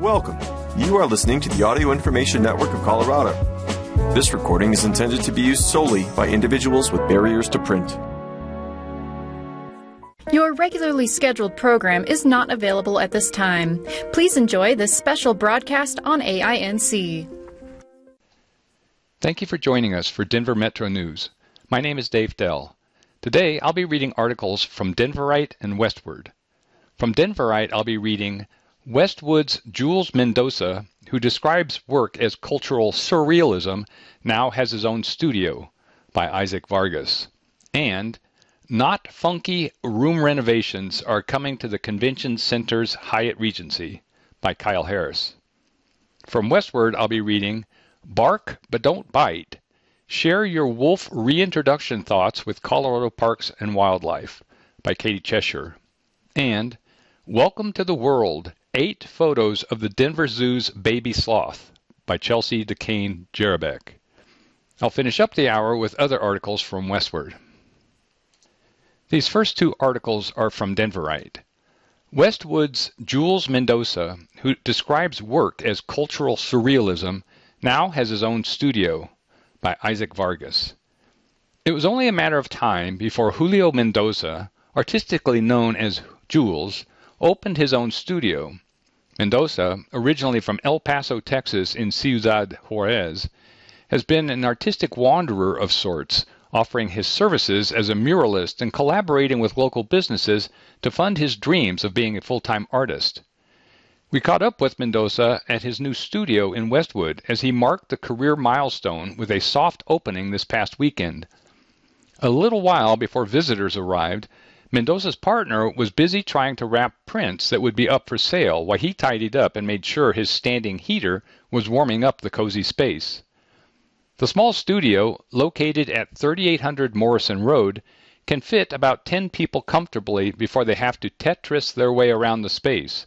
Welcome. You are listening to the Audio Information Network of Colorado. This recording is intended to be used solely by individuals with barriers to print. Your regularly scheduled program is not available at this time. Please enjoy this special broadcast on AINC. Thank you for joining us for Denver Metro News. My name is Dave Dell. Today I'll be reading articles from Denverite and Westword. From Denverite, I'll be reading Westwood's Jules Mendoza, who describes work as cultural surrealism, now has his own studio by Isaac Vargas. And not funky room renovations are coming to the Convention Center's Hyatt Regency by Kyle Harris. From Westword, I'll be reading Bark But Don't Bite. Share your wolf reintroduction thoughts with Colorado Parks and Wildlife by Katie Cheshire. And Welcome to the World Eight Photos of the Denver Zoo's Baby Sloth by Chelsea DeCane Jerebeck. I'll finish up the hour with other articles from Westword. These first two articles are from Denverite. Westwood's Jules Mendoza, who describes work as cultural surrealism, now has his own studio by Isaac Vargas. It was only a matter of time before Julio Mendoza, artistically known as Jules, opened his own studio. Mendoza, originally from El Paso, Texas, in Ciudad Juarez, has been an artistic wanderer of sorts offering his services as a muralist and collaborating with local businesses to fund his dreams of being a full time artist. We caught up with Mendoza at his new studio in Westwood as he marked the career milestone with a soft opening this past weekend. A little while before visitors arrived, Mendoza's partner was busy trying to wrap prints that would be up for sale while he tidied up and made sure his standing heater was warming up the cozy space. The small studio, located at 3800 Morrison Road, can fit about 10 people comfortably before they have to Tetris their way around the space.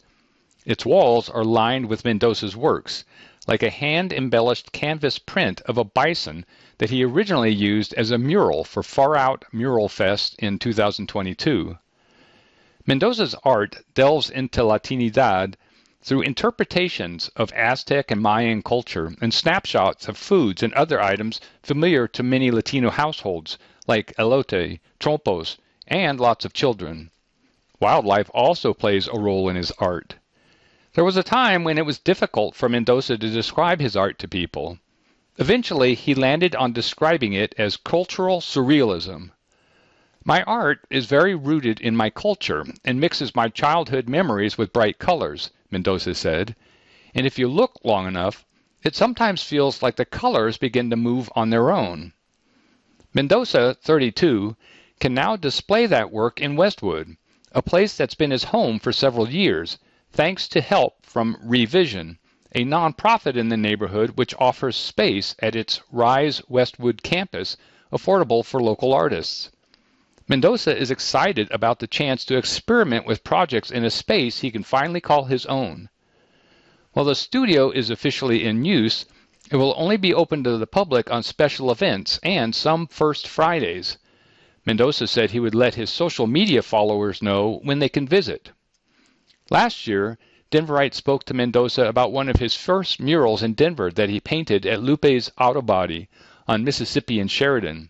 Its walls are lined with Mendoza's works, like a hand embellished canvas print of a bison that he originally used as a mural for Far Out Mural Fest in 2022. Mendoza's art delves into Latinidad through interpretations of Aztec and Mayan culture and snapshots of foods and other items familiar to many Latino households, like elote, trompos, and lots of children. Wildlife also plays a role in his art. There was a time when it was difficult for Mendoza to describe his art to people. Eventually, he landed on describing it as cultural surrealism. My art is very rooted in my culture and mixes my childhood memories with bright colors, Mendoza said. And if you look long enough, it sometimes feels like the colors begin to move on their own. Mendoza, 32, can now display that work in Westwood, a place that's been his home for several years, thanks to help from Revision, a nonprofit in the neighborhood which offers space at its Rise Westwood campus affordable for local artists. Mendoza is excited about the chance to experiment with projects in a space he can finally call his own. While the studio is officially in use, it will only be open to the public on special events and some first Fridays. Mendoza said he would let his social media followers know when they can visit. Last year, Denverite spoke to Mendoza about one of his first murals in Denver that he painted at Lupe's Auto Body on Mississippi and Sheridan.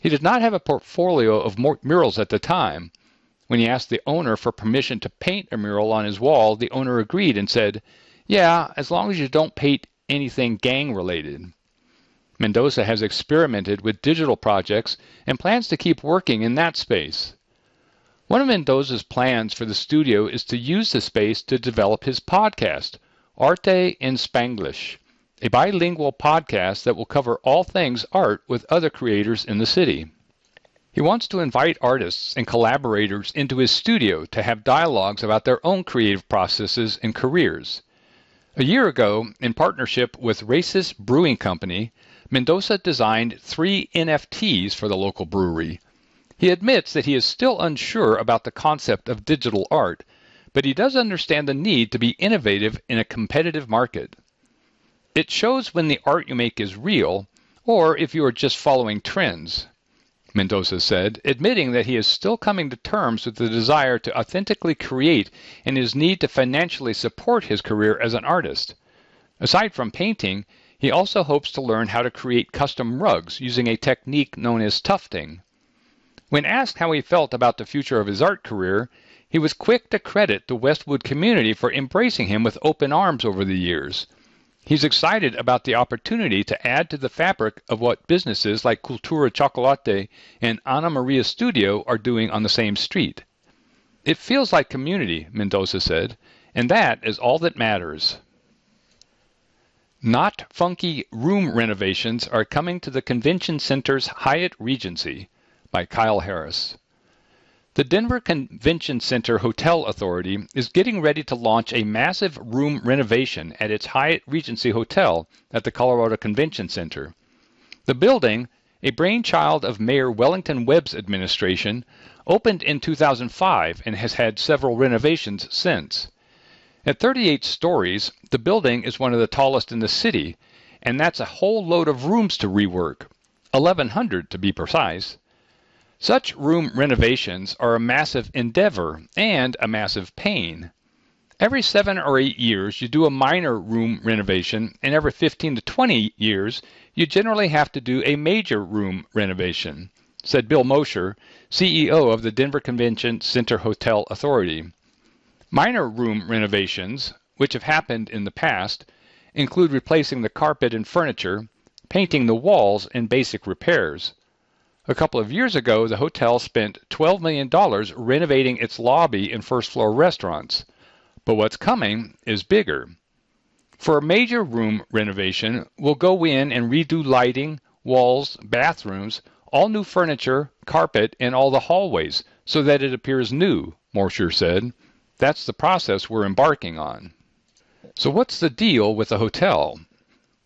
He did not have a portfolio of murals at the time. When he asked the owner for permission to paint a mural on his wall, the owner agreed and said, Yeah, as long as you don't paint anything gang related. Mendoza has experimented with digital projects and plans to keep working in that space. One of Mendoza's plans for the studio is to use the space to develop his podcast, Arte in Spanglish a bilingual podcast that will cover all things art with other creators in the city. He wants to invite artists and collaborators into his studio to have dialogues about their own creative processes and careers. A year ago, in partnership with Raices Brewing Company, Mendoza designed three NFTs for the local brewery. He admits that he is still unsure about the concept of digital art, but he does understand the need to be innovative in a competitive market. It shows when the art you make is real, or if you are just following trends. Mendoza said, admitting that he is still coming to terms with the desire to authentically create and his need to financially support his career as an artist. Aside from painting, he also hopes to learn how to create custom rugs using a technique known as tufting. When asked how he felt about the future of his art career, he was quick to credit the Westwood community for embracing him with open arms over the years. He's excited about the opportunity to add to the fabric of what businesses like Cultura Chocolate and Anna Maria Studio are doing on the same street. It feels like community, Mendoza said, and that is all that matters. Not funky room renovations are coming to the Convention Center's Hyatt Regency by Kyle Harris. The Denver Convention Center Hotel Authority is getting ready to launch a massive room renovation at its Hyatt Regency Hotel at the Colorado Convention Center. The building, a brainchild of Mayor Wellington Webb's administration, opened in 2005 and has had several renovations since. At 38 stories, the building is one of the tallest in the city, and that's a whole load of rooms to rework, 1,100 to be precise. Such room renovations are a massive endeavor and a massive pain. Every seven or eight years, you do a minor room renovation, and every 15 to 20 years, you generally have to do a major room renovation, said Bill Mosher, CEO of the Denver Convention Center Hotel Authority. Minor room renovations, which have happened in the past, include replacing the carpet and furniture, painting the walls, and basic repairs. A couple of years ago, the hotel spent $12 million renovating its lobby and first floor restaurants. But what's coming is bigger. For a major room renovation, we'll go in and redo lighting, walls, bathrooms, all new furniture, carpet, and all the hallways so that it appears new, Mosher said. That's the process we're embarking on. So, what's the deal with the hotel?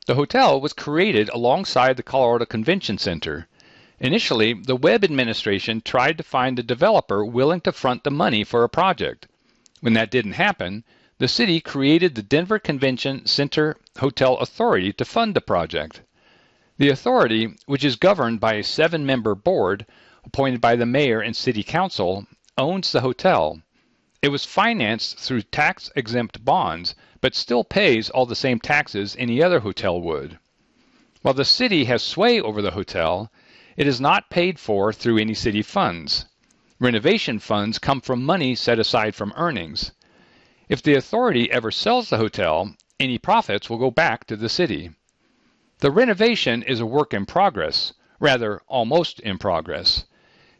The hotel was created alongside the Colorado Convention Center. Initially, the Webb administration tried to find a developer willing to front the money for a project. When that didn't happen, the city created the Denver Convention Center Hotel Authority to fund the project. The authority, which is governed by a seven member board appointed by the mayor and city council, owns the hotel. It was financed through tax exempt bonds, but still pays all the same taxes any other hotel would. While the city has sway over the hotel, it is not paid for through any city funds. Renovation funds come from money set aside from earnings. If the authority ever sells the hotel, any profits will go back to the city. The renovation is a work in progress, rather, almost in progress.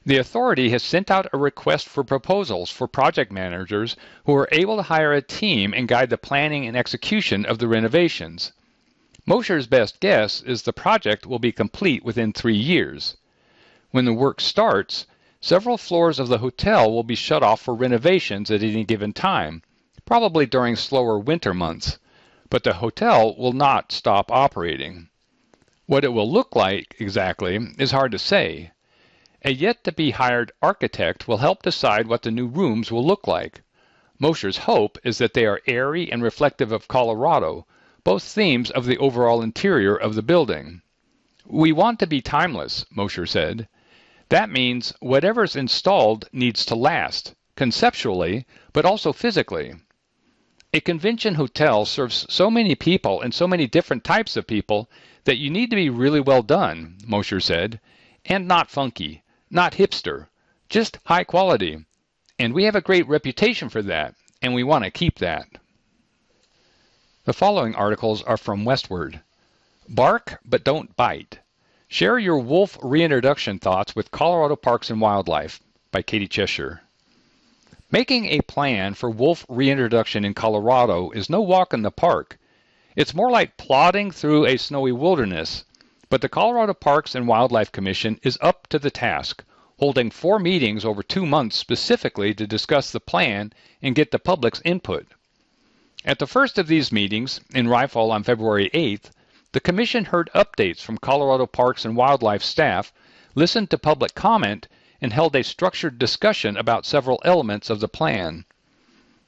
The authority has sent out a request for proposals for project managers who are able to hire a team and guide the planning and execution of the renovations. Mosher's best guess is the project will be complete within three years. When the work starts, several floors of the hotel will be shut off for renovations at any given time, probably during slower winter months, but the hotel will not stop operating. What it will look like exactly is hard to say. A yet to be hired architect will help decide what the new rooms will look like. Mosher's hope is that they are airy and reflective of Colorado, both themes of the overall interior of the building. We want to be timeless, Mosher said. That means whatever's installed needs to last, conceptually, but also physically. A convention hotel serves so many people and so many different types of people that you need to be really well done, Mosher said, and not funky, not hipster, just high quality. And we have a great reputation for that, and we want to keep that. The following articles are from Westword. Bark but don't bite. Share your wolf reintroduction thoughts with Colorado Parks and Wildlife by Katie Cheshire. Making a plan for wolf reintroduction in Colorado is no walk in the park. It's more like plodding through a snowy wilderness. But the Colorado Parks and Wildlife Commission is up to the task, holding four meetings over two months specifically to discuss the plan and get the public's input. At the first of these meetings, in Rifle on February 8th, the Commission heard updates from Colorado Parks and Wildlife staff, listened to public comment, and held a structured discussion about several elements of the plan.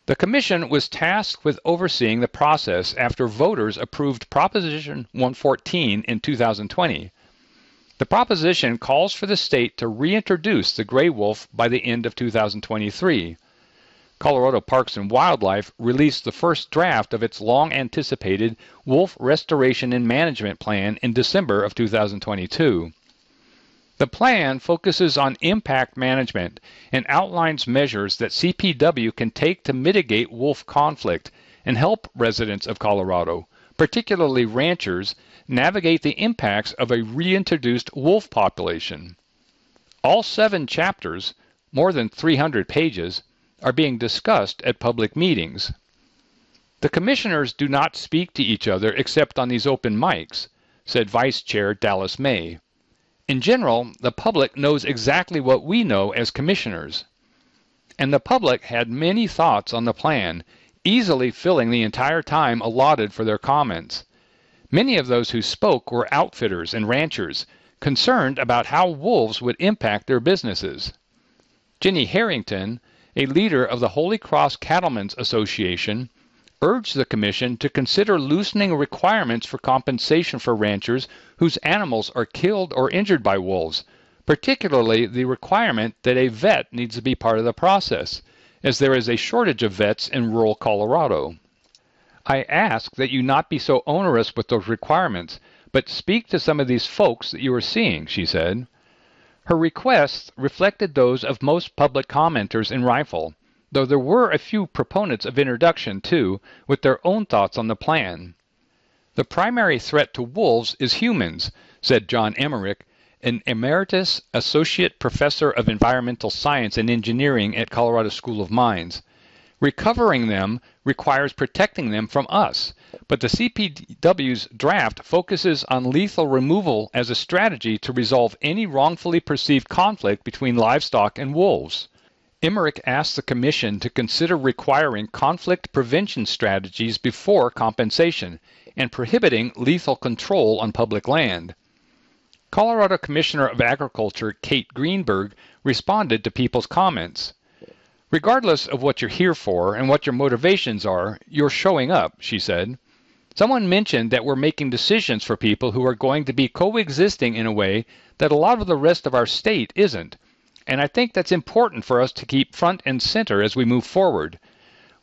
The Commission was tasked with overseeing the process after voters approved Proposition 114 in 2020. The proposition calls for the state to reintroduce the gray wolf by the end of 2023. Colorado Parks and Wildlife released the first draft of its long anticipated wolf restoration and management plan in December of 2022. The plan focuses on impact management and outlines measures that CPW can take to mitigate wolf conflict and help residents of Colorado, particularly ranchers, navigate the impacts of a reintroduced wolf population. All seven chapters, more than 300 pages, are being discussed at public meetings. The commissioners do not speak to each other except on these open mics, said Vice Chair Dallas May. In general, the public knows exactly what we know as commissioners. And the public had many thoughts on the plan, easily filling the entire time allotted for their comments. Many of those who spoke were outfitters and ranchers, concerned about how wolves would impact their businesses. Jenny Harrington, a leader of the Holy Cross Cattlemen's Association, urged the Commission to consider loosening requirements for compensation for ranchers whose animals are killed or injured by wolves, particularly the requirement that a vet needs to be part of the process, as there is a shortage of vets in rural Colorado. I ask that you not be so onerous with those requirements, but speak to some of these folks that you are seeing, she said. Her requests reflected those of most public commenters in Rifle, though there were a few proponents of introduction, too, with their own thoughts on the plan. The primary threat to wolves is humans, said John Emmerich, an emeritus associate professor of environmental science and engineering at Colorado School of Mines. Recovering them requires protecting them from us, but the CPW's draft focuses on lethal removal as a strategy to resolve any wrongfully perceived conflict between livestock and wolves. Emmerich asked the Commission to consider requiring conflict prevention strategies before compensation and prohibiting lethal control on public land. Colorado Commissioner of Agriculture Kate Greenberg responded to people's comments. Regardless of what you're here for and what your motivations are, you're showing up, she said. Someone mentioned that we're making decisions for people who are going to be coexisting in a way that a lot of the rest of our state isn't. And I think that's important for us to keep front and center as we move forward.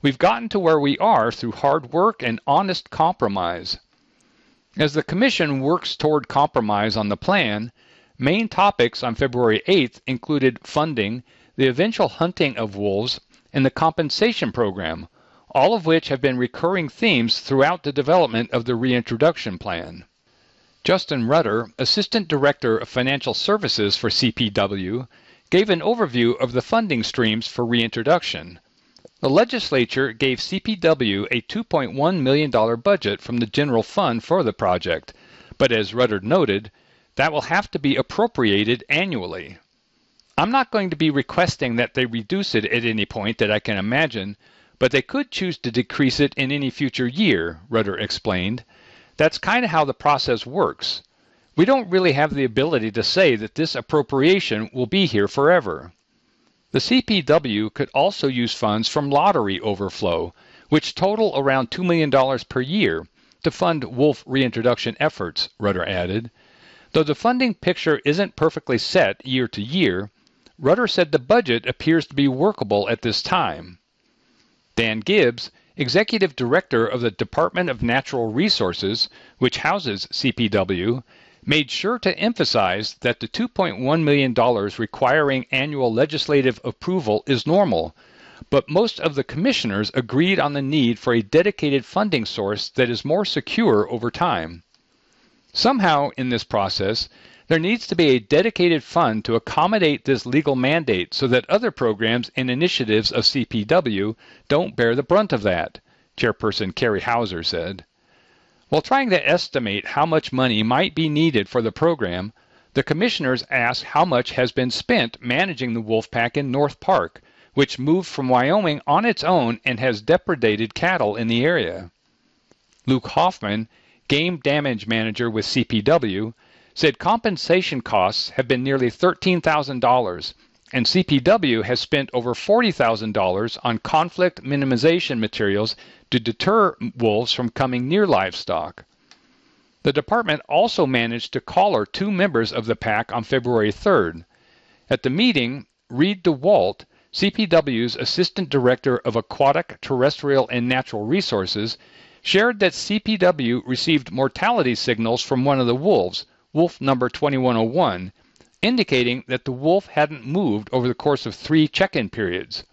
We've gotten to where we are through hard work and honest compromise. As the Commission works toward compromise on the plan, main topics on February 8th included funding, the eventual hunting of wolves, and the compensation program, all of which have been recurring themes throughout the development of the reintroduction plan. Justin Rudder, Assistant Director of Financial Services for CPW, gave an overview of the funding streams for reintroduction. The legislature gave CPW a $2.1 million budget from the general fund for the project, but as Rudder noted, that will have to be appropriated annually. I'm not going to be requesting that they reduce it at any point that I can imagine, but they could choose to decrease it in any future year, Rudder explained. That's kind of how the process works. We don't really have the ability to say that this appropriation will be here forever. The CPW could also use funds from lottery overflow, which total around $2 million per year, to fund wolf reintroduction efforts, Rudder added. Though the funding picture isn't perfectly set year to year, Rudder said the budget appears to be workable at this time. Dan Gibbs, Executive Director of the Department of Natural Resources, which houses CPW, made sure to emphasize that the $2.1 million requiring annual legislative approval is normal, but most of the commissioners agreed on the need for a dedicated funding source that is more secure over time. Somehow, in this process, there needs to be a dedicated fund to accommodate this legal mandate so that other programs and initiatives of CPW don't bear the brunt of that, Chairperson Carrie Hauser said. While trying to estimate how much money might be needed for the program, the commissioners asked how much has been spent managing the wolf pack in North Park, which moved from Wyoming on its own and has depredated cattle in the area. Luke Hoffman, game damage manager with CPW, said compensation costs have been nearly $13,000 and CPW has spent over $40,000 on conflict minimization materials to deter wolves from coming near livestock. The department also managed to collar two members of the pack on February 3rd. At the meeting, Reid DeWalt, CPW's Assistant Director of Aquatic, Terrestrial, and Natural Resources, shared that CPW received mortality signals from one of the wolves, wolf number 2101, indicating that the wolf hadn't moved over the course of three check-in periods.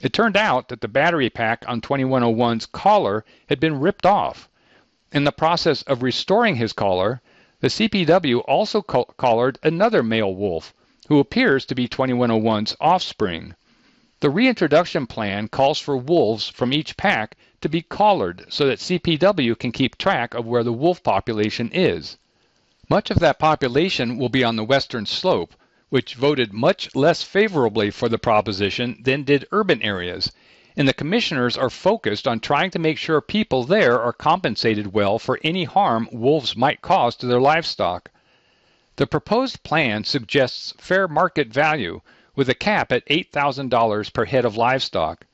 It turned out that the battery pack on 2101's collar had been ripped off. In the process of restoring his collar, the CPW also collared another male wolf, who appears to be 2101's offspring. The reintroduction plan calls for wolves from each pack to be collared so that CPW can keep track of where the wolf population is. Much of that population will be on the western slope, which voted much less favorably for the proposition than did urban areas, and the commissioners are focused on trying to make sure people there are compensated well for any harm wolves might cause to their livestock. The proposed plan suggests fair market value with a cap at $8,000 per head of livestock.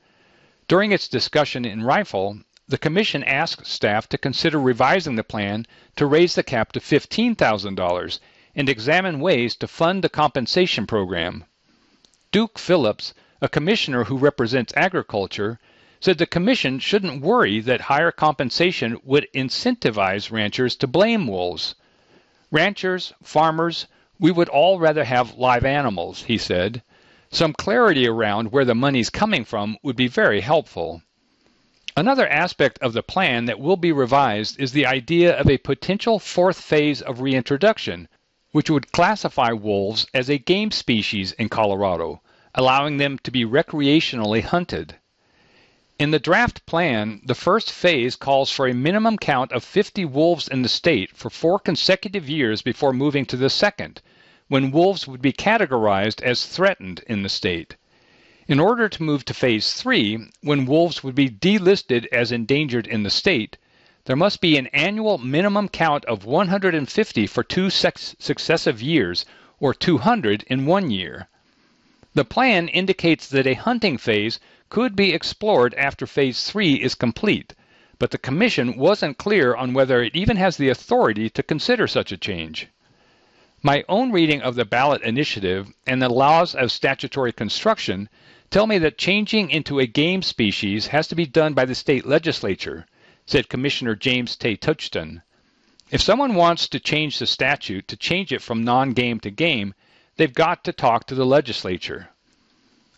During its discussion in Rifle, the Commission asked staff to consider revising the plan to raise the cap to $15,000 and examine ways to fund the compensation program. Duke Phillips, a commissioner who represents agriculture, said the Commission shouldn't worry that higher compensation would incentivize ranchers to blame wolves. Ranchers, farmers, we would all rather have live animals, he said. Some clarity around where the money's coming from would be very helpful. Another aspect of the plan that will be revised is the idea of a potential fourth phase of reintroduction, which would classify wolves as a game species in Colorado, allowing them to be recreationally hunted. In the draft plan, the first phase calls for a minimum count of 50 wolves in the state for four consecutive years before moving to the second, when wolves would be categorized as threatened in the state. In order to move to phase three, when wolves would be delisted as endangered in the state, there must be an annual minimum count of 150 for two successive years, or 200 in one year. The plan indicates that a hunting phase could be explored after phase three is complete, but the Commission wasn't clear on whether it even has the authority to consider such a change. My own reading of the ballot initiative and the laws of statutory construction tell me that changing into a game species has to be done by the state legislature, said Commissioner James T. Tutchton. If someone wants to change the statute to change it from non game to game, they've got to talk to the legislature.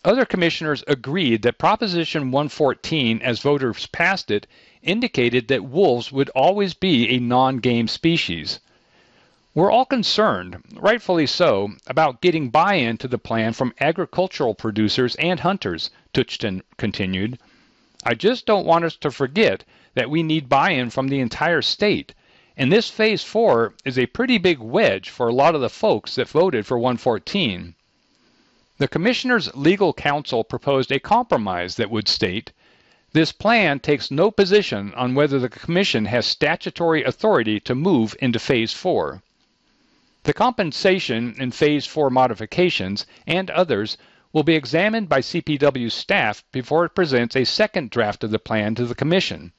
Other commissioners agreed that Proposition 114, as voters passed it, indicated that wolves would always be a non game species. We're all concerned, rightfully so, about getting buy in to the plan from agricultural producers and hunters, Tutchton continued. I just don't want us to forget that we need buy in from the entire state, and this Phase 4 is a pretty big wedge for a lot of the folks that voted for 114. The Commissioner's legal counsel proposed a compromise that would state this plan takes no position on whether the Commission has statutory authority to move into Phase 4. The compensation in Phase 4 modifications and others will be examined by CPW staff before it presents a second draft of the plan to the Commission.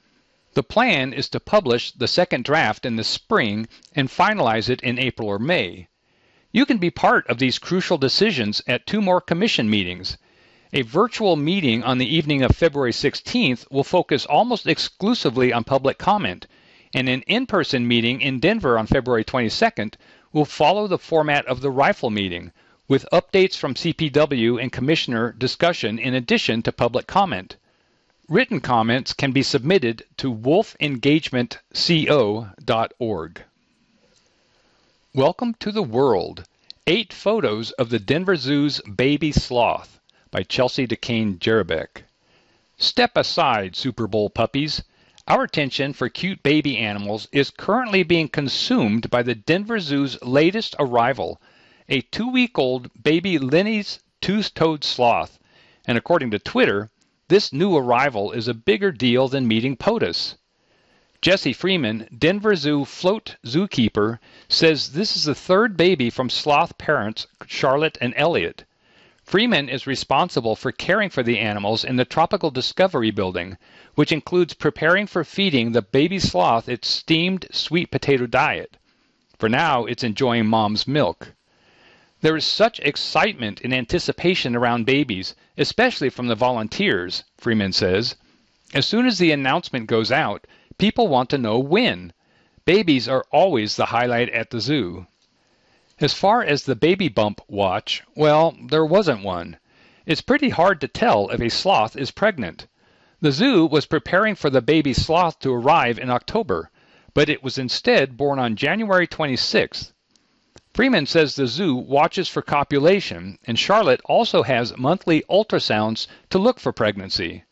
The plan is to publish the second draft in the spring and finalize it in April or May. You can be part of these crucial decisions at two more Commission meetings. A virtual meeting on the evening of February 16th will focus almost exclusively on public comment, and an in person meeting in Denver on February 22nd will follow the format of the rifle meeting, with updates from CPW and Commissioner discussion in addition to public comment. Written comments can be submitted to wolfengagementco.org. Welcome to the World Eight Photos of the Denver Zoo's Baby Sloth by Chelsea DeCane Jerebeck. Step aside, Super Bowl puppies. Our attention for cute baby animals is currently being consumed by the Denver Zoo's latest arrival, a two week old baby Linny's tooth toed sloth. And according to Twitter, this new arrival is a bigger deal than meeting POTUS. Jesse Freeman, Denver Zoo float zookeeper, says this is the third baby from sloth parents Charlotte and Elliot. Freeman is responsible for caring for the animals in the Tropical Discovery Building, which includes preparing for feeding the baby sloth its steamed sweet potato diet. For now, it's enjoying mom's milk. There is such excitement and anticipation around babies, especially from the volunteers, Freeman says. As soon as the announcement goes out, people want to know when. Babies are always the highlight at the zoo. As far as the baby bump watch, well, there wasn't one. It's pretty hard to tell if a sloth is pregnant. The zoo was preparing for the baby sloth to arrive in October, but it was instead born on January 26th. Freeman says the zoo watches for copulation, and Charlotte also has monthly ultrasounds to look for pregnancy.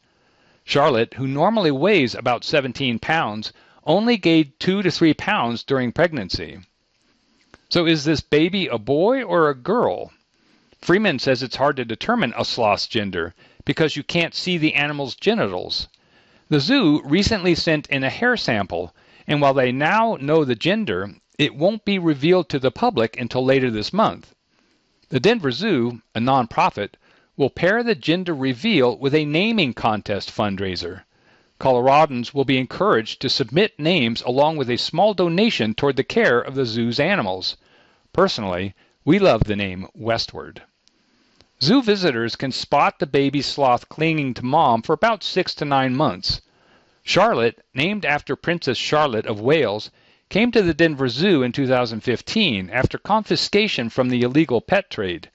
Charlotte, who normally weighs about 17 pounds, only gained 2 to 3 pounds during pregnancy. So is this baby a boy or a girl? Freeman says it's hard to determine a sloth's gender because you can't see the animal's genitals. The zoo recently sent in a hair sample, and while they now know the gender, it won't be revealed to the public until later this month. The Denver Zoo, a nonprofit, will pair the gender reveal with a naming contest fundraiser. Coloradans will be encouraged to submit names along with a small donation toward the care of the zoo's animals. Personally, we love the name Westword. Zoo visitors can spot the baby sloth clinging to mom for about six to nine months. Charlotte, named after Princess Charlotte of Wales, came to the Denver Zoo in 2015 after confiscation from the illegal pet trade.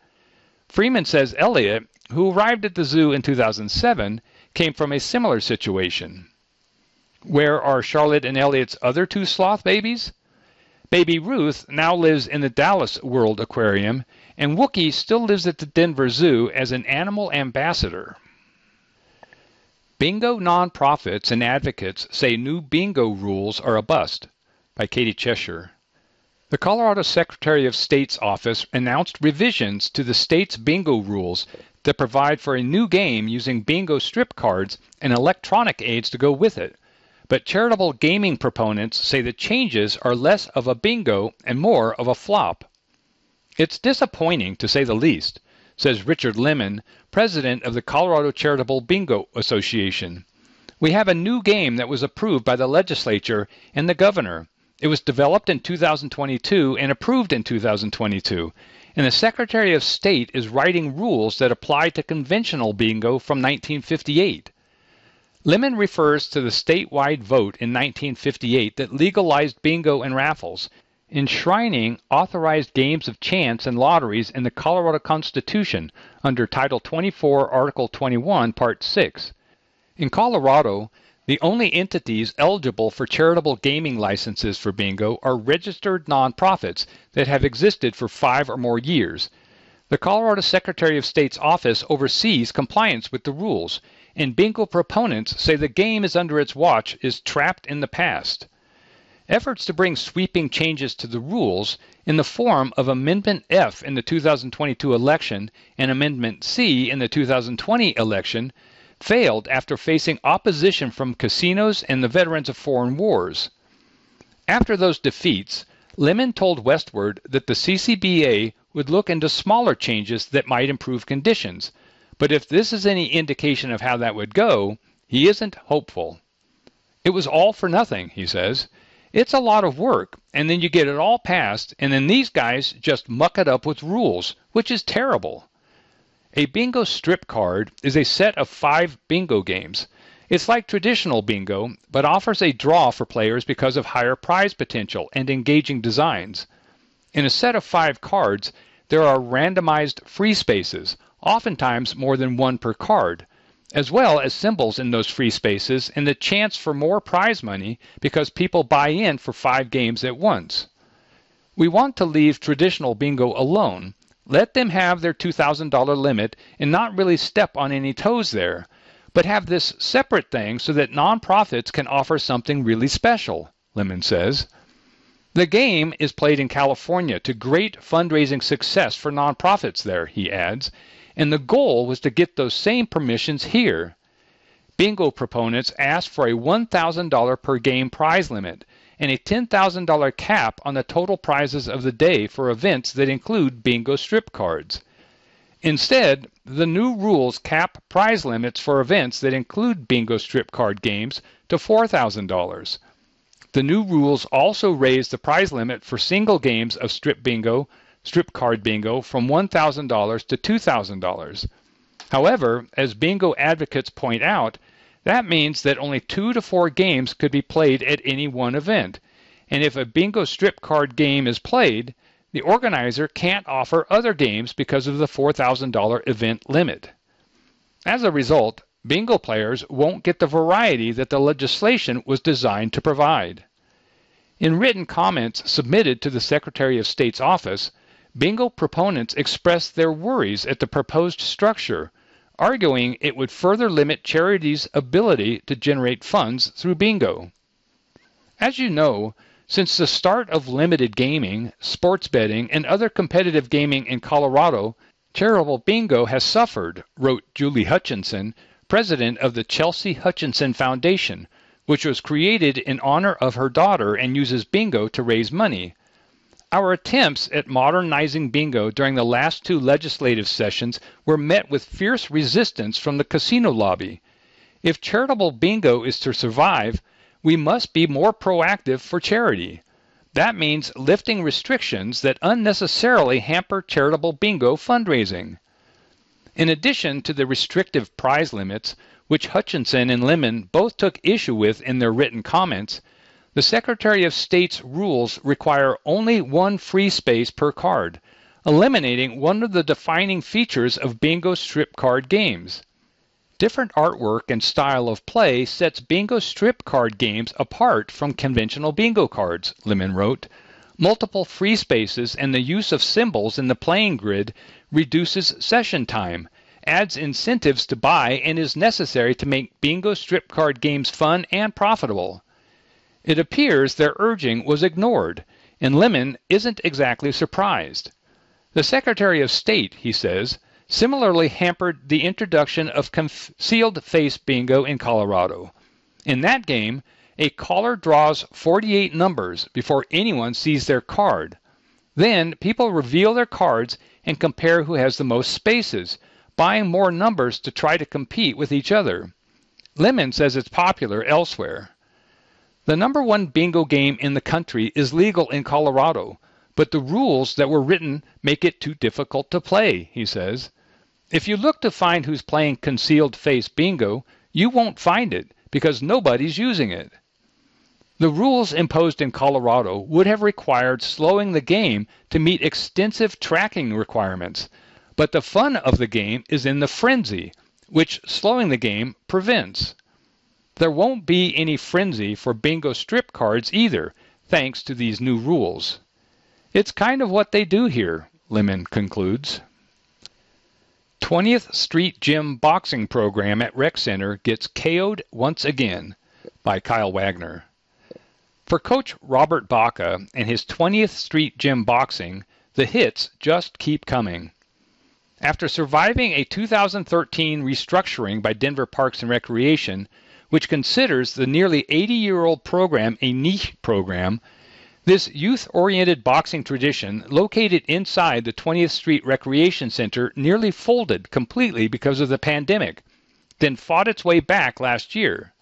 Freeman says Elliot, who arrived at the zoo in 2007, came from a similar situation. Where are Charlotte and Elliot's other two sloth babies? Baby Ruth now lives in the Dallas World Aquarium, and Wookie still lives at the Denver Zoo as an animal ambassador. Bingo nonprofits and advocates say new bingo rules are a bust by Katie Cheshire. The Colorado Secretary of State's office announced revisions to the state's bingo rules that provide for a new game using bingo strip cards and electronic aids to go with it. But charitable gaming proponents say the changes are less of a bingo and more of a flop. It's disappointing, to say the least, says Richard Lemon, president of the Colorado Charitable Bingo Association. We have a new game that was approved by the legislature and the governor, it was developed in 2022 and approved in 2022, and the Secretary of State is writing rules that apply to conventional bingo from 1958. Lemon refers to the statewide vote in 1958 that legalized bingo and raffles, enshrining authorized games of chance and lotteries in the Colorado Constitution under Title 24, Article 21, Part 6. In Colorado, the only entities eligible for charitable gaming licenses for bingo are registered nonprofits that have existed for five or more years. The Colorado Secretary of State's office oversees compliance with the rules, and bingo proponents say the game is under its watch is trapped in the past. Efforts to bring sweeping changes to the rules in the form of Amendment F in the 2022 election and Amendment C in the 2020 election failed after facing opposition from casinos and the veterans of foreign wars. After those defeats, Lemon told Westword that the CCBA would look into smaller changes that might improve conditions, but if this is any indication of how that would go, he isn't hopeful. It was all for nothing, he says. It's a lot of work, and then you get it all passed, and then these guys just muck it up with rules, which is terrible. A bingo strip card is a set of five bingo games. It's like traditional bingo, but offers a draw for players because of higher prize potential and engaging designs. In a set of five cards, there are randomized free spaces, oftentimes more than one per card, as well as symbols in those free spaces and the chance for more prize money because people buy in for five games at once. We want to leave traditional bingo alone let them have their $2,000 limit and not really step on any toes there, but have this separate thing so that nonprofits can offer something really special, Lemon says. The game is played in California to great fundraising success for nonprofits there, he adds, and the goal was to get those same permissions here. Bingo proponents asked for a $1,000 per game prize limit, and a $10,000 cap on the total prizes of the day for events that include bingo strip cards. Instead, the new rules cap prize limits for events that include bingo strip card games to $4,000. The new rules also raise the prize limit for single games of strip bingo, strip card bingo from $1,000 to $2,000. However, as bingo advocates point out, that means that only two to four games could be played at any one event. And if a bingo strip card game is played, the organizer can't offer other games because of the $4,000 event limit. As a result, bingo players won't get the variety that the legislation was designed to provide. In written comments submitted to the Secretary of State's office, bingo proponents expressed their worries at the proposed structure, arguing it would further limit charities' ability to generate funds through bingo. As you know, since the start of limited gaming, sports betting, and other competitive gaming in Colorado, charitable bingo has suffered, wrote Julie Hutchinson, president of the Chelsea Hutchinson Foundation, which was created in honor of her daughter and uses bingo to raise money. Our attempts at modernizing bingo during the last two legislative sessions were met with fierce resistance from the casino lobby. If charitable bingo is to survive, we must be more proactive for charity. That means lifting restrictions that unnecessarily hamper charitable bingo fundraising. In addition to the restrictive prize limits, which Hutchinson and Lemon both took issue with in their written comments, the Secretary of State's rules require only one free space per card, eliminating one of the defining features of bingo strip card games. Different artwork and style of play sets bingo strip card games apart from conventional bingo cards, Lemon wrote. Multiple free spaces and the use of symbols in the playing grid reduces session time, adds incentives to buy, and is necessary to make bingo strip card games fun and profitable. It appears their urging was ignored, and Lemon isn't exactly surprised. The Secretary of State, he says, similarly hampered the introduction of concealed face bingo in Colorado. In that game, a caller draws 48 numbers before anyone sees their card. Then people reveal their cards and compare who has the most spaces, buying more numbers to try to compete with each other. Lemon says it's popular elsewhere. The number one bingo game in the country is legal in Colorado, but the rules that were written make it too difficult to play, he says. If you look to find who's playing concealed face bingo, you won't find it because nobody's using it. The rules imposed in Colorado would have required slowing the game to meet extensive tracking requirements, but the fun of the game is in the frenzy, which slowing the game prevents. There won't be any frenzy for bingo strip cards either, thanks to these new rules. It's kind of what they do here, Lemon concludes. 20th Street Gym boxing program at Rec Center gets KO'd once again by Kyle Wagner. For coach Robert Baca and his 20th Street Gym boxing, the hits just keep coming. After surviving a 2013 restructuring by Denver Parks and Recreation, which considers the nearly 80 year old program a niche program, this youth oriented boxing tradition, located inside the 20th Street Recreation Center, nearly folded completely because of the pandemic, then fought its way back last year.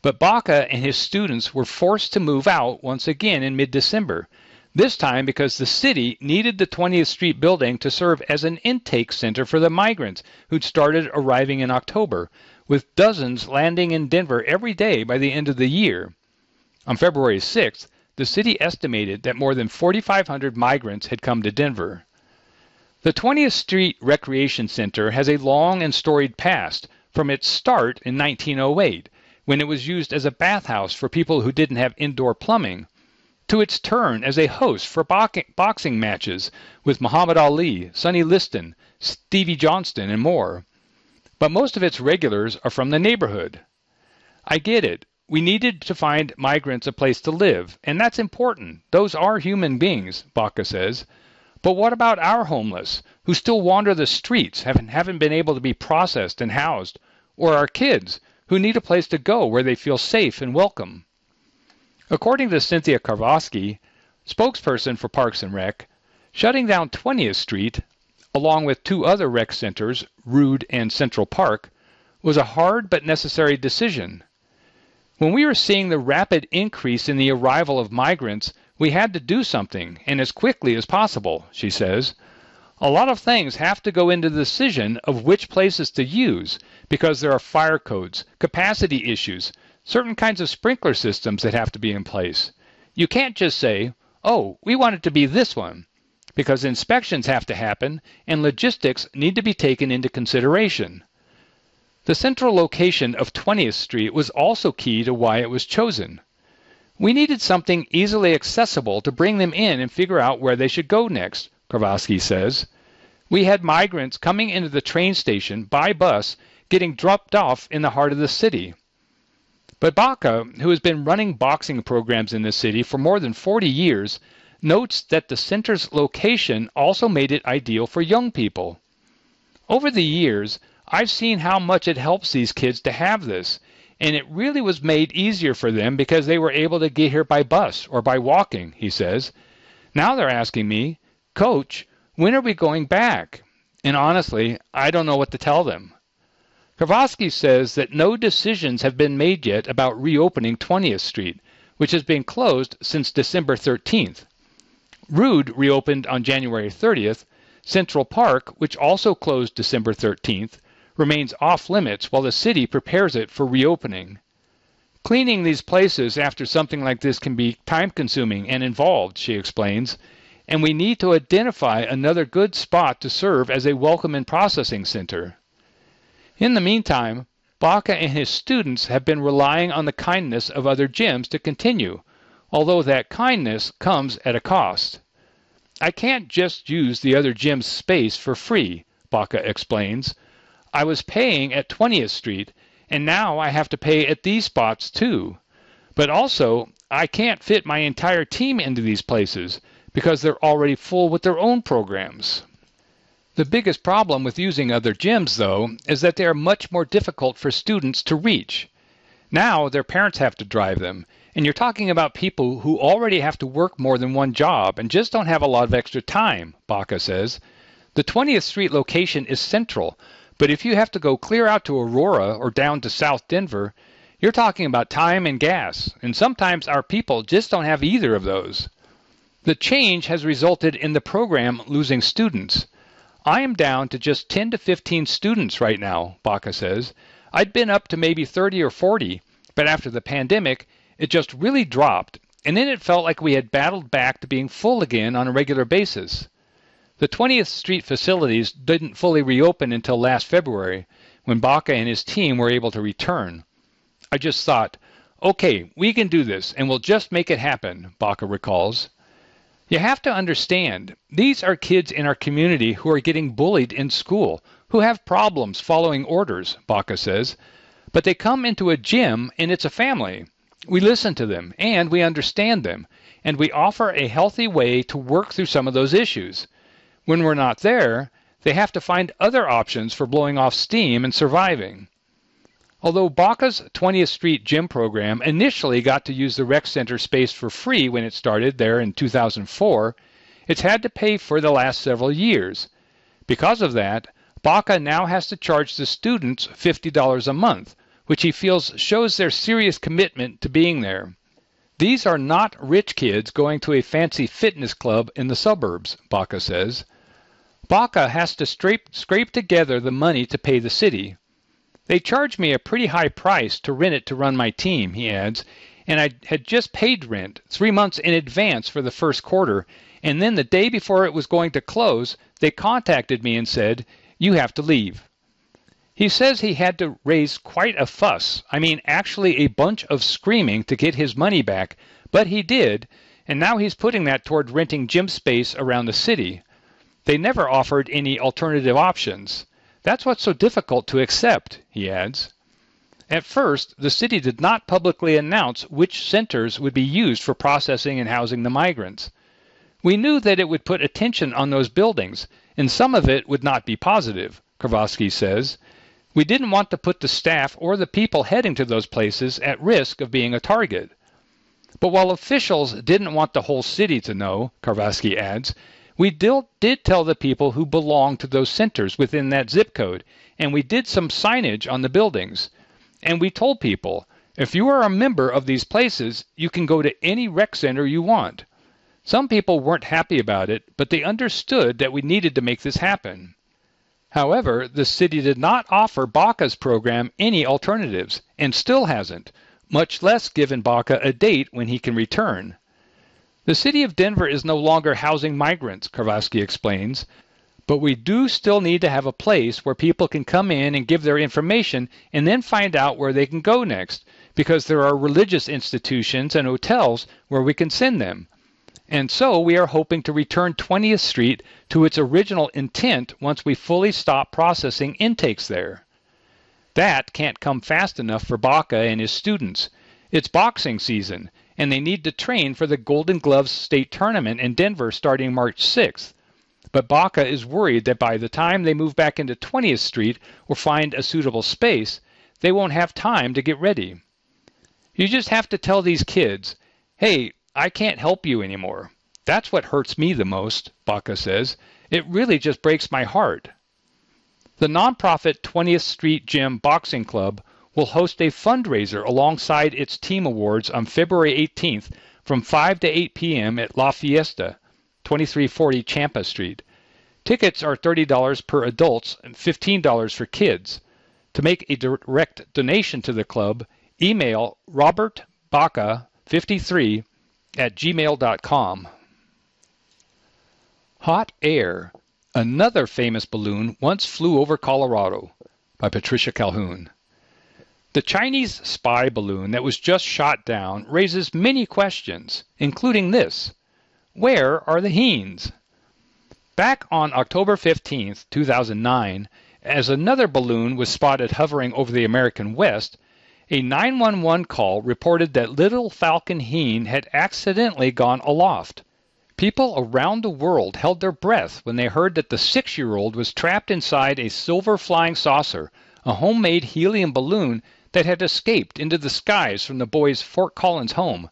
But Baca and his students were forced to move out once again in mid December, this time because the city needed the 20th Street building to serve as an intake center for the migrants who'd started arriving in October, with dozens landing in Denver every day by the end of the year. On February 6th, the city estimated that more than 4,500 migrants had come to Denver. The 20th Street Recreation Center has a long and storied past from its start in 1908, when it was used as a bathhouse for people who didn't have indoor plumbing, to its turn as a host for boxing matches with Muhammad Ali, Sonny Liston, Stevie Johnston, and more. But most of its regulars are from the neighborhood. I get it. We needed to find migrants a place to live, and that's important. Those are human beings, Baca says. But what about our homeless, who still wander the streets, haven't, haven't been able to be processed and housed? Or our kids, who need a place to go where they feel safe and welcome? According to Cynthia Karvosky, spokesperson for Parks and Rec, shutting down 20th Street along with two other rec centers, Rude and Central Park, was a hard but necessary decision. When we were seeing the rapid increase in the arrival of migrants, we had to do something, and as quickly as possible, she says. A lot of things have to go into the decision of which places to use because there are fire codes, capacity issues, certain kinds of sprinkler systems that have to be in place. You can't just say, oh, we want it to be this one, because inspections have to happen and logistics need to be taken into consideration. The central location of 20th Street was also key to why it was chosen. We needed something easily accessible to bring them in and figure out where they should go next, Kravosky says. We had migrants coming into the train station by bus getting dropped off in the heart of the city. But Baca, who has been running boxing programs in the city for more than 40 years, notes that the center's location also made it ideal for young people. Over the years, I've seen how much it helps these kids to have this, and it really was made easier for them because they were able to get here by bus or by walking, he says. Now they're asking me, Coach, when are we going back? And honestly, I don't know what to tell them. Kravosky says that no decisions have been made yet about reopening 20th Street, which has been closed since December 13th. Rude reopened on January 30th. Central Park, which also closed December 13th, remains off limits while the city prepares it for reopening. Cleaning these places after something like this can be time consuming and involved, she explains, and we need to identify another good spot to serve as a welcome and processing center. In the meantime, Baca and his students have been relying on the kindness of other gyms to continue, although that kindness comes at a cost. I can't just use the other gym's space for free, Baca explains. I was paying at 20th Street, and now I have to pay at these spots too. But also, I can't fit my entire team into these places because they're already full with their own programs. The biggest problem with using other gyms, though, is that they are much more difficult for students to reach. Now their parents have to drive them, and you're talking about people who already have to work more than one job and just don't have a lot of extra time, Baca says. The 20th Street location is central, but if you have to go clear out to Aurora or down to South Denver, you're talking about time and gas, and sometimes our people just don't have either of those. The change has resulted in the program losing students. I am down to just 10 to 15 students right now, Baca says. I'd been up to maybe 30 or 40, but after the pandemic, it just really dropped, and then it felt like we had battled back to being full again on a regular basis. The 20th Street facilities didn't fully reopen until last February, when Baca and his team were able to return. I just thought, okay, we can do this, and we'll just make it happen, Baca recalls. You have to understand, these are kids in our community who are getting bullied in school, who have problems following orders, Baca says. But they come into a gym and it's a family. We listen to them and we understand them, and we offer a healthy way to work through some of those issues. When we're not there, they have to find other options for blowing off steam and surviving. Although Baca's 20th Street gym program initially got to use the rec center space for free when it started there in 2004, it's had to pay for the last several years. Because of that, Baca now has to charge the students $50 a month, which he feels shows their serious commitment to being there. These are not rich kids going to a fancy fitness club in the suburbs, Baca says. Baca has to scrape, scrape together the money to pay the city. They charge me a pretty high price to rent it to run my team, he adds, and I had just paid rent three months in advance for the first quarter, and then the day before it was going to close, they contacted me and said, You have to leave. He says he had to raise quite a fuss, I mean, actually a bunch of screaming to get his money back, but he did, and now he's putting that toward renting gym space around the city. They never offered any alternative options. That's what's so difficult to accept, he adds. At first, the city did not publicly announce which centers would be used for processing and housing the migrants. We knew that it would put attention on those buildings, and some of it would not be positive, Kravosky says. We didn't want to put the staff or the people heading to those places at risk of being a target. But while officials didn't want the whole city to know, Kravosky adds, We did tell the people who belong to those centers within that zip code, and we did some signage on the buildings. And we told people, if you are a member of these places, you can go to any rec center you want. Some people weren't happy about it, but they understood that we needed to make this happen. However, the city did not offer Baca's program any alternatives, and still hasn't, much less given Baca a date when he can return. The city of Denver is no longer housing migrants, Karvosky explains, but we do still need to have a place where people can come in and give their information and then find out where they can go next, because there are religious institutions and hotels where we can send them. And so we are hoping to return 20th Street to its original intent once we fully stop processing intakes there. That can't come fast enough for Baca and his students. It's boxing season, and they need to train for the Golden Gloves State Tournament in Denver starting March 6th. But Baca is worried that by the time they move back into 20th Street or find a suitable space, they won't have time to get ready. You just have to tell these kids, hey, I can't help you anymore. That's what hurts me the most, Baca says. It really just breaks my heart. The nonprofit 20th Street Gym Boxing Club will host a fundraiser alongside its team awards on February 18th from 5 to 8 p.m. at La Fiesta, 2340 Champa Street. Tickets are $30 per adults and $15 for kids. To make a direct donation to the club, email robertbaca53 at gmail.com. Hot Air, another famous balloon once flew over Colorado by Patricia Calhoun. The Chinese spy balloon that was just shot down raises many questions, including this Where are the Heenes? Back on October 15, 2009, as another balloon was spotted hovering over the American West, a 911 call reported that Little Falcon Heene had accidentally gone aloft. People around the world held their breath when they heard that the six year old was trapped inside a silver flying saucer, a homemade helium balloon that had escaped into the skies from the boy's Fort Collins home.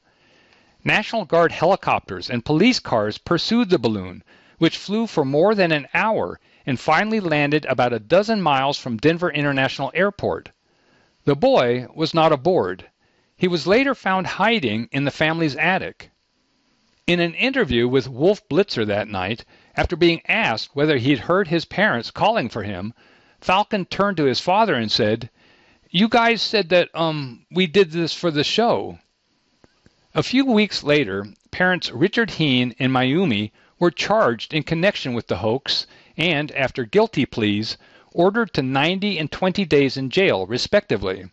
National Guard helicopters and police cars pursued the balloon, which flew for more than an hour and finally landed about a dozen miles from Denver International Airport. The boy was not aboard. He was later found hiding in the family's attic. In an interview with Wolf Blitzer that night, after being asked whether he'd heard his parents calling for him, Falcon turned to his father and said, You guys said that, um, we did this for the show. A few weeks later, parents Richard Heene and Mayumi were charged in connection with the hoax and, after guilty pleas, ordered to 90 and 20 days in jail, respectively.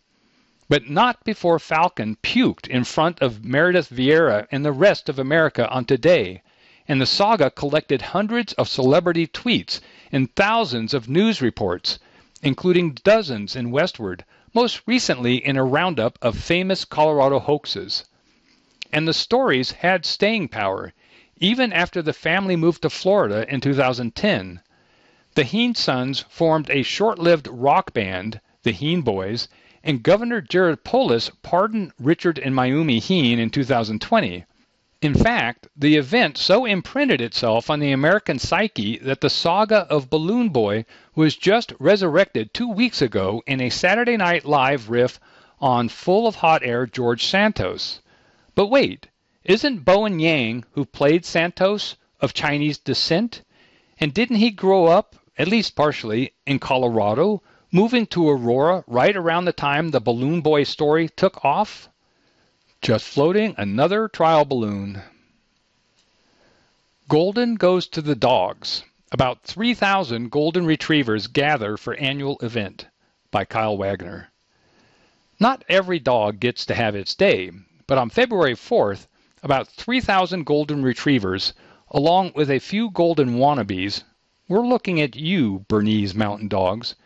But not before Falcon puked in front of Meredith Vieira and the rest of America on Today, and the saga collected hundreds of celebrity tweets and thousands of news reports, including dozens in Westword, most recently in a roundup of famous Colorado hoaxes. And the stories had staying power, even after the family moved to Florida in 2010. The Heene Sons formed a short-lived rock band, the Heene Boys, and Governor Jared Polis pardoned Richard and Mayumi Heene in 2020. In fact, the event so imprinted itself on the American psyche that the saga of Balloon Boy was just resurrected two weeks ago in a Saturday Night Live riff on Full of Hot Air George Santos. But wait, isn't Bowen Yang, who played Santos, of Chinese descent? And didn't he grow up at least partially, in Colorado, moving to Aurora right around the time the Balloon Boy story took off? Just floating another trial balloon. Golden goes to the dogs. About 3,000 golden retrievers gather for annual event by Kyle Wagner. Not every dog gets to have its day, but on February 4th, about 3,000 golden retrievers, along with a few golden wannabes, we're looking at you, Bernese Mountain Dogs.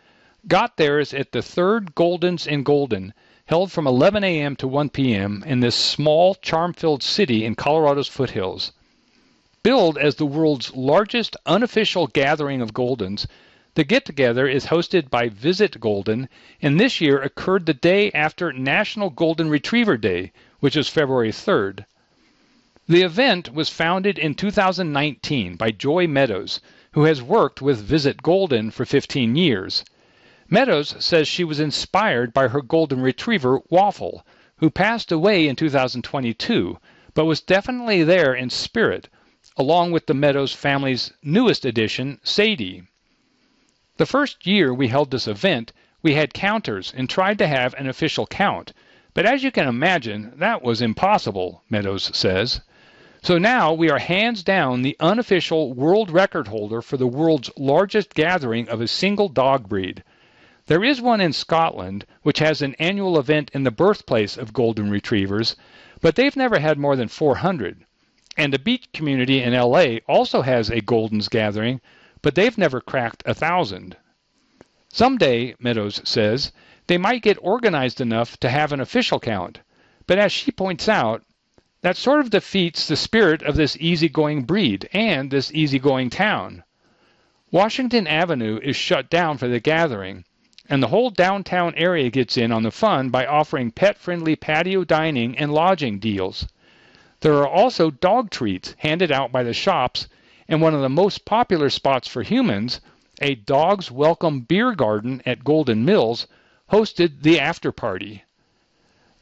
Got theirs at the third Goldens in Golden, held from 11 a.m. to 1 p.m. in this small, charm-filled city in Colorado's foothills. Billed as the world's largest unofficial gathering of Goldens, the get-together is hosted by Visit Golden, and this year occurred the day after National Golden Retriever Day, which is February 3rd. The event was founded in 2019 by Joy Meadows, who has worked with Visit Golden for 15 years. Meadows says she was inspired by her golden retriever, Waffle, who passed away in 2022, but was definitely there in spirit, along with the Meadows family's newest addition, Sadie. The first year we held this event, we had counters and tried to have an official count, but as you can imagine, that was impossible, Meadows says. So now we are hands down the unofficial world record holder for the world's largest gathering of a single dog breed. There is one in Scotland, which has an annual event in the birthplace of golden retrievers, but they've never had more than 400. And the beach community in LA also has a Golden's gathering, but they've never cracked a thousand. Someday, Meadows says, they might get organized enough to have an official count. But as she points out, that sort of defeats the spirit of this easygoing breed and this easygoing town. Washington Avenue is shut down for the gathering, and the whole downtown area gets in on the fun by offering pet friendly patio dining and lodging deals. There are also dog treats handed out by the shops, and one of the most popular spots for humans, a Dog's Welcome Beer Garden at Golden Mills, hosted the after party.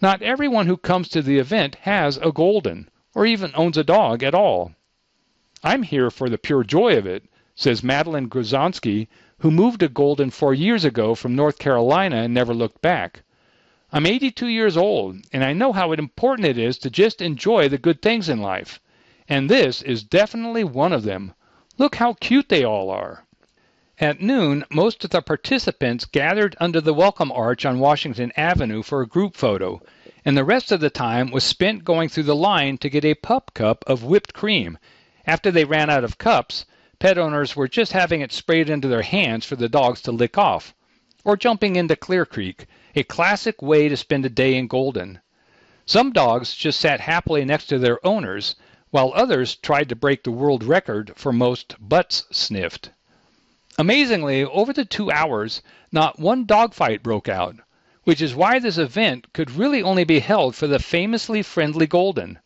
Not everyone who comes to the event has a golden, or even owns a dog at all. I'm here for the pure joy of it, says Madeline Grozonsky, who moved a golden four years ago from North Carolina and never looked back. I'm 82 years old, and I know how important it is to just enjoy the good things in life. And this is definitely one of them. Look how cute they all are. At noon, most of the participants gathered under the welcome arch on Washington Avenue for a group photo, and the rest of the time was spent going through the line to get a pup cup of whipped cream. After they ran out of cups, pet owners were just having it sprayed into their hands for the dogs to lick off, or jumping into Clear Creek, a classic way to spend a day in Golden. Some dogs just sat happily next to their owners, while others tried to break the world record for most butts sniffed. Amazingly, over the two hours, not one dogfight broke out, which is why this event could really only be held for the famously friendly Golden.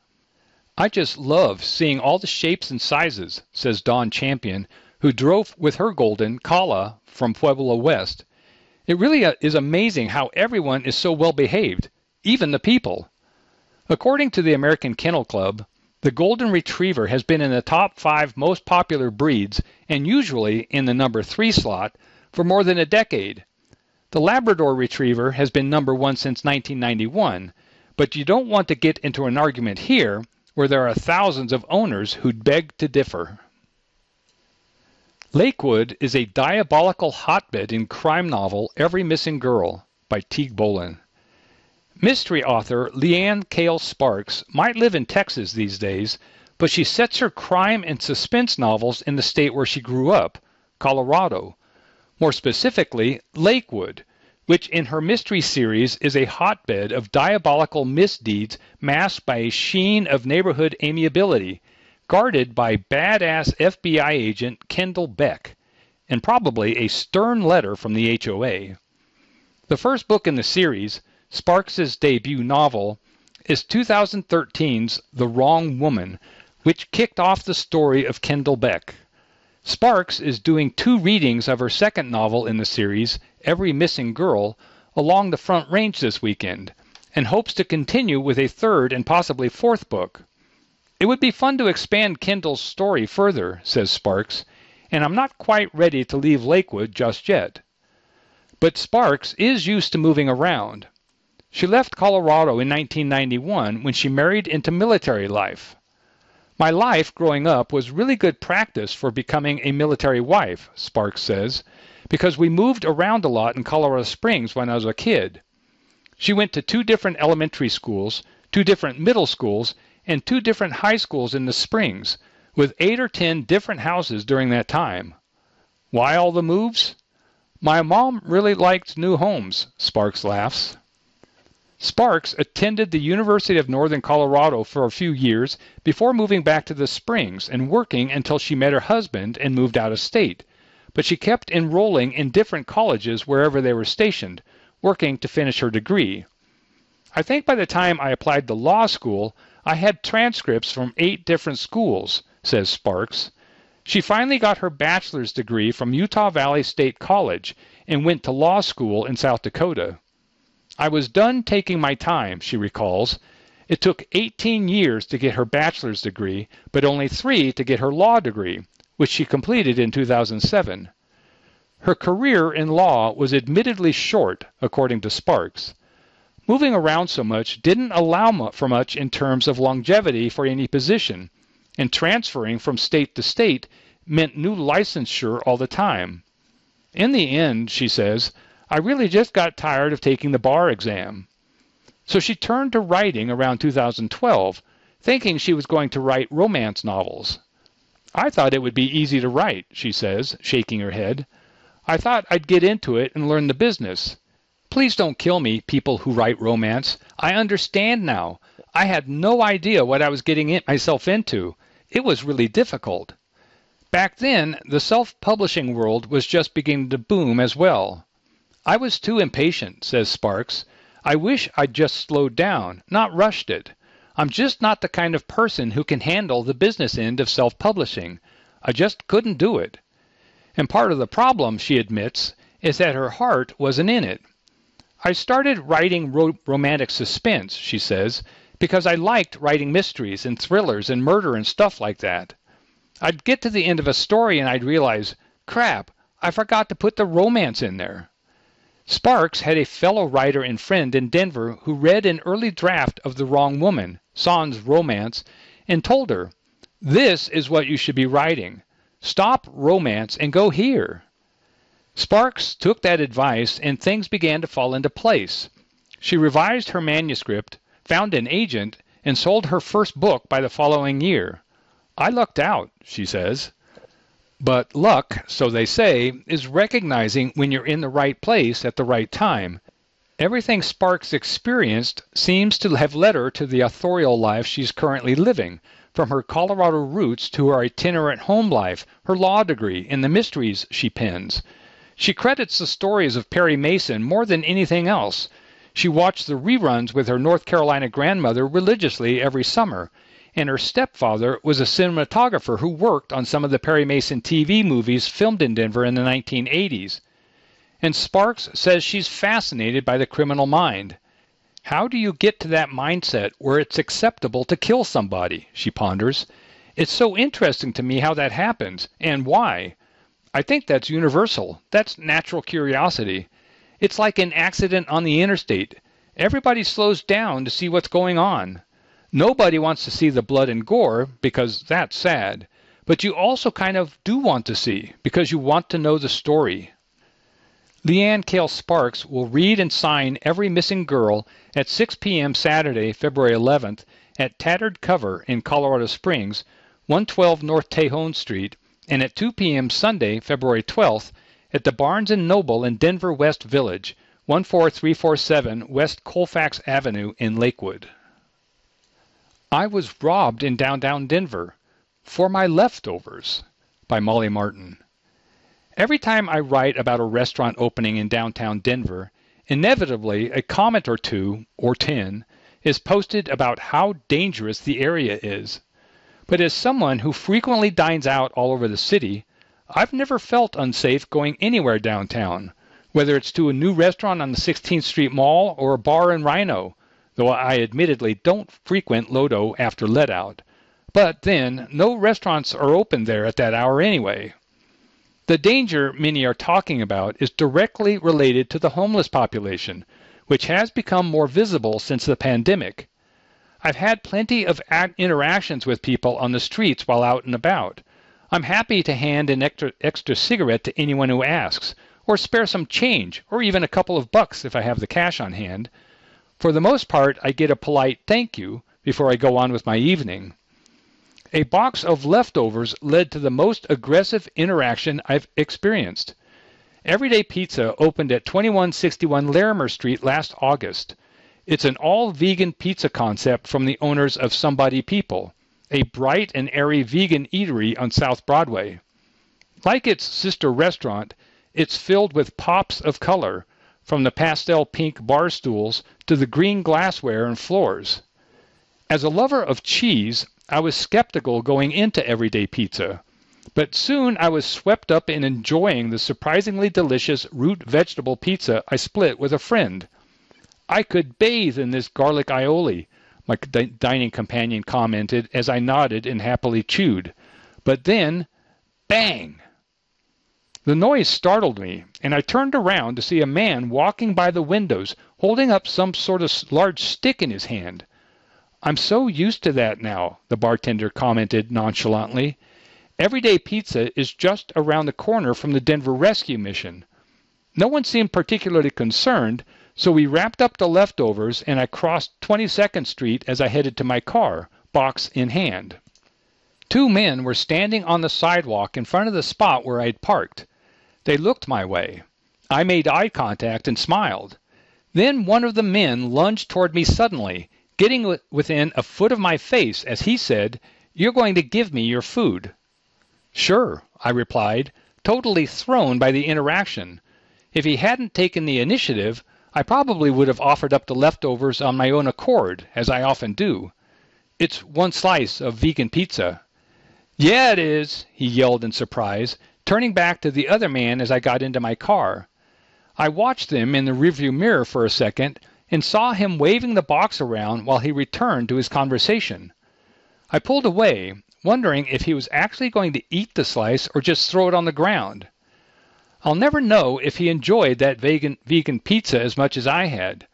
I just love seeing all the shapes and sizes, says Dawn Champion, who drove with her golden, Kala, from Pueblo West. It really uh, is amazing how everyone is so well behaved, even the people. According to the American Kennel Club, the Golden Retriever has been in the top five most popular breeds and usually in the number three slot for more than a decade. The Labrador Retriever has been number one since 1991, but you don't want to get into an argument here where there are thousands of owners who'd beg to differ. Lakewood is a diabolical hotbed in crime novel Every Missing Girl by Teague Bohlen. Mystery author Leanne Cale Sparks might live in Texas these days, but she sets her crime and suspense novels in the state where she grew up, Colorado. More specifically, Lakewood, which in her mystery series is a hotbed of diabolical misdeeds masked by a sheen of neighborhood amiability, guarded by badass FBI agent Kendall Beck, and probably a stern letter from the HOA. The first book in the series, Sparks's debut novel, is 2013's The Wrong Woman, which kicked off the story of Kendall Beck. Sparks is doing two readings of her second novel in the series, Every Missing Girl, along the Front Range this weekend, and hopes to continue with a third and possibly fourth book. It would be fun to expand Kendall's story further, says Sparks, and I'm not quite ready to leave Lakewood just yet. But Sparks is used to moving around. She left Colorado in 1991 when she married into military life. My life growing up was really good practice for becoming a military wife, Sparks says, because we moved around a lot in Colorado Springs when I was a kid. She went to two different elementary schools, two different middle schools, and two different high schools in the Springs, with eight or ten different houses during that time. Why all the moves? My mom really liked new homes, Sparks laughs. Sparks attended the University of Northern Colorado for a few years before moving back to the Springs and working until she met her husband and moved out of state. But she kept enrolling in different colleges wherever they were stationed, working to finish her degree. I think by the time I applied to law school, I had transcripts from eight different schools, says Sparks. She finally got her bachelor's degree from Utah Valley State College and went to law school in South Dakota. I was done taking my time, she recalls. It took 18 years to get her bachelor's degree, but only three to get her law degree, which she completed in 2007. Her career in law was admittedly short, according to Sparks. Moving around so much didn't allow for much in terms of longevity for any position, and transferring from state to state meant new licensure all the time. In the end, she says, I really just got tired of taking the bar exam. So she turned to writing around 2012, thinking she was going to write romance novels. I thought it would be easy to write, she says, shaking her head. I thought I'd get into it and learn the business. Please don't kill me, people who write romance. I understand now. I had no idea what I was getting in myself into. It was really difficult. Back then, the self publishing world was just beginning to boom as well. I was too impatient, says Sparks. I wish I'd just slowed down, not rushed it. I'm just not the kind of person who can handle the business end of self publishing. I just couldn't do it. And part of the problem, she admits, is that her heart wasn't in it. I started writing ro- romantic suspense, she says, because I liked writing mysteries and thrillers and murder and stuff like that. I'd get to the end of a story and I'd realize, crap, I forgot to put the romance in there. Sparks had a fellow writer and friend in Denver who read an early draft of The Wrong Woman, Sond's romance, and told her, This is what you should be writing. Stop romance and go here. Sparks took that advice and things began to fall into place. She revised her manuscript, found an agent, and sold her first book by the following year. I lucked out, she says. But luck, so they say, is recognizing when you're in the right place at the right time. Everything Sparks experienced seems to have led her to the authorial life she's currently living, from her Colorado roots to her itinerant home life, her law degree, and the mysteries she pens. She credits the stories of Perry Mason more than anything else. She watched the reruns with her North Carolina grandmother religiously every summer, and her stepfather was a cinematographer who worked on some of the Perry Mason TV movies filmed in Denver in the 1980s. And Sparks says she's fascinated by the criminal mind. How do you get to that mindset where it's acceptable to kill somebody? She ponders. It's so interesting to me how that happens and why. I think that's universal. That's natural curiosity. It's like an accident on the interstate. Everybody slows down to see what's going on. Nobody wants to see the blood and gore because that's sad. But you also kind of do want to see because you want to know the story. Leanne Cale Sparks will read and sign every missing girl at 6 p.m. Saturday, February 11th at Tattered Cover in Colorado Springs, 112 North Tejon Street, and at 2 p.m. Sunday, February 12th at the Barnes & Noble in Denver West Village, 14347 West Colfax Avenue in Lakewood. I was robbed in downtown Denver for my leftovers by Molly Martin. Every time I write about a restaurant opening in downtown Denver, inevitably a comment or two, or ten, is posted about how dangerous the area is. But as someone who frequently dines out all over the city, I've never felt unsafe going anywhere downtown, whether it's to a new restaurant on the 16th Street Mall or a bar in RiNo, though I admittedly don't frequent Lodo after let out. But then, no restaurants are open there at that hour anyway. The danger many are talking about is directly related to the homeless population, which has become more visible since the pandemic. I've had plenty of interactions with people on the streets while out and about. I'm happy to hand an extra, extra cigarette to anyone who asks, or spare some change, or even a couple of bucks if I have the cash on hand. For the most part, I get a polite thank you before I go on with my evening. A box of leftovers led to the most aggressive interaction I've experienced. Everyday Pizza opened at 2161 Larimer Street last August. It's an all vegan pizza concept from the owners of Somebody People, a bright and airy vegan eatery on South Broadway. Like its sister restaurant, it's filled with pops of color, from the pastel pink bar stools to the green glassware and floors. As a lover of cheese, I was skeptical going into everyday pizza, but soon I was swept up in enjoying the surprisingly delicious root vegetable pizza I split with a friend. I could bathe in this garlic aioli, my dining companion commented as I nodded and happily chewed. But then, bang! The noise startled me, and I turned around to see a man walking by the windows holding up some sort of large stick in his hand. I'm so used to that now, the bartender commented nonchalantly. Everyday pizza is just around the corner from the Denver Rescue Mission. No one seemed particularly concerned, so we wrapped up the leftovers and I crossed 22nd Street as I headed to my car, box in hand. Two men were standing on the sidewalk in front of the spot where I'd parked. They looked my way. I made eye contact and smiled. Then one of the men lunged toward me suddenly, getting within a foot of my face as he said, You're going to give me your food. Sure, I replied, totally thrown by the interaction. If he hadn't taken the initiative, I probably would have offered up the leftovers on my own accord, as I often do. It's one slice of vegan pizza. Yeah, it is, he yelled in surprise, turning back to the other man as I got into my car. I watched him in the rearview mirror for a second and saw him waving the box around while he returned to his conversation. I pulled away, wondering if he was actually going to eat the slice or just throw it on the ground. I'll never know if he enjoyed that vegan, vegan pizza as much as I had.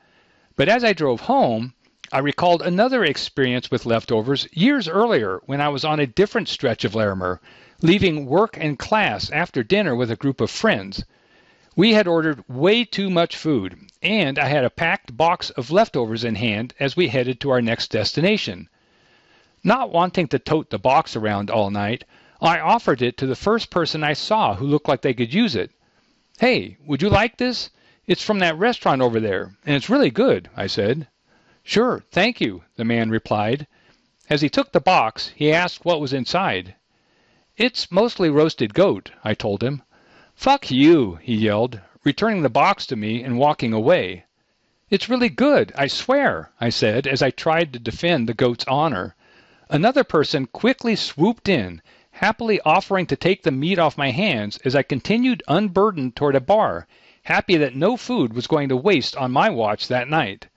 But as I drove home, I recalled another experience with leftovers years earlier when I was on a different stretch of Larimer, leaving work and class after dinner with a group of friends. We had ordered way too much food, and I had a packed box of leftovers in hand as we headed to our next destination. Not wanting to tote the box around all night, I offered it to the first person I saw who looked like they could use it. Hey, would you like this? It's from that restaurant over there, and it's really good, I said. Sure, thank you, the man replied. As he took the box, he asked what was inside. It's mostly roasted goat, I told him. Fuck you, he yelled, returning the box to me and walking away. It's really good, I swear, I said as I tried to defend the goat's honor. Another person quickly swooped in happily offering to take the meat off my hands as I continued unburdened toward a bar, happy that no food was going to waste on my watch that night.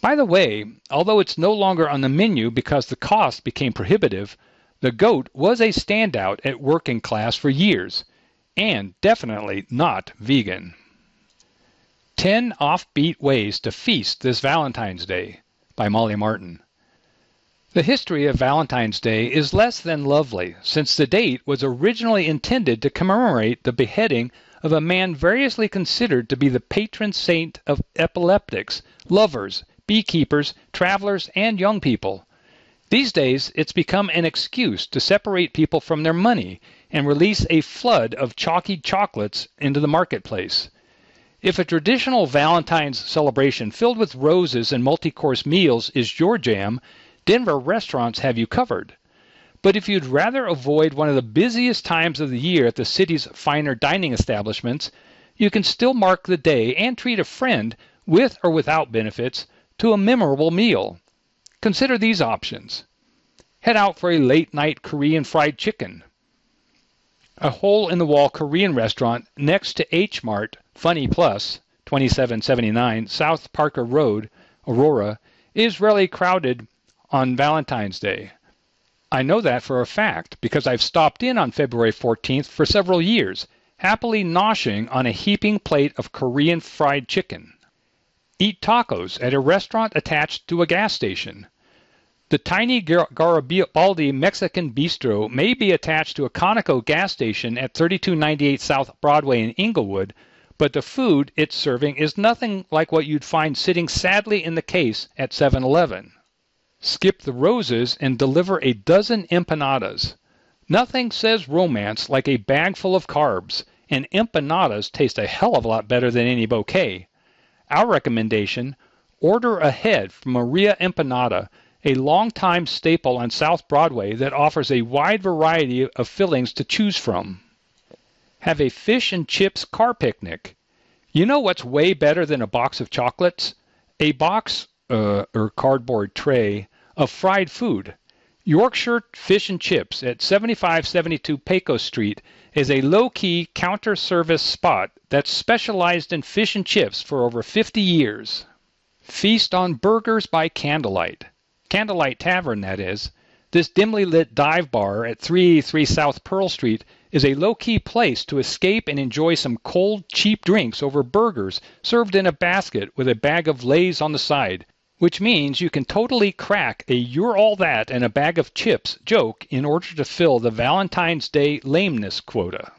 By the way, although it's no longer on the menu because the cost became prohibitive, the goat was a standout at Work & Class for years, and definitely not vegan. 10 Offbeat Ways to Feast This Valentine's Day by Molly Martin. The history of Valentine's Day is less than lovely, since the date was originally intended to commemorate the beheading of a man variously considered to be the patron saint of epileptics, lovers, beekeepers, travelers, and young people. These days, it's become an excuse to separate people from their money and release a flood of chalky chocolates into the marketplace. If a traditional Valentine's celebration filled with roses and multi course meals is your jam, Denver restaurants have you covered. But if you'd rather avoid one of the busiest times of the year at the city's finer dining establishments, you can still mark the day and treat a friend, with or without benefits, to a memorable meal. Consider these options. Head out for a late night Korean fried chicken. A hole in the wall Korean restaurant next to H Mart Funny Plus, 2779 South Parker Road, Aurora, is rarely crowded on Valentine's Day. I know that for a fact because I've stopped in on February 14th for several years, happily noshing on a heaping plate of Korean fried chicken. Eat tacos at a restaurant attached to a gas station. The tiny Garibaldi Mexican Bistro may be attached to a Conoco gas station at 3298 South Broadway in Englewood, but the food it's serving is nothing like what you'd find sitting sadly in the case at 7 Eleven. Skip the roses and deliver a dozen empanadas. Nothing says romance like a bag full of carbs, and empanadas taste a hell of a lot better than any bouquet. Our recommendation order ahead from Maria Empanada, a long-time staple on South Broadway that offers a wide variety of fillings to choose from. Have a fish and chips car picnic. You know what's way better than a box of chocolates? A box uh, or cardboard tray of fried food. Yorkshire Fish and Chips at 7572 Pecos Street is a low key counter service spot that's specialized in fish and chips for over 50 years. Feast on burgers by candlelight. Candlelight Tavern, that is. This dimly lit dive bar at 383 South Pearl Street is a low key place to escape and enjoy some cold, cheap drinks over burgers served in a basket with a bag of Lays on the side, which means you can totally crack a you're all that and a bag of chips joke in order to fill the Valentine's Day lameness quota.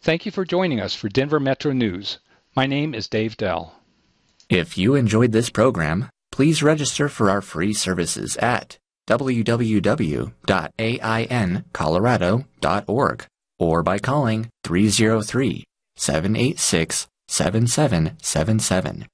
Thank you for joining us for Denver Metro News. My name is Dave Dell. If you enjoyed this program, please register for our free services at www.aincolorado.org or by calling 303 786 7777.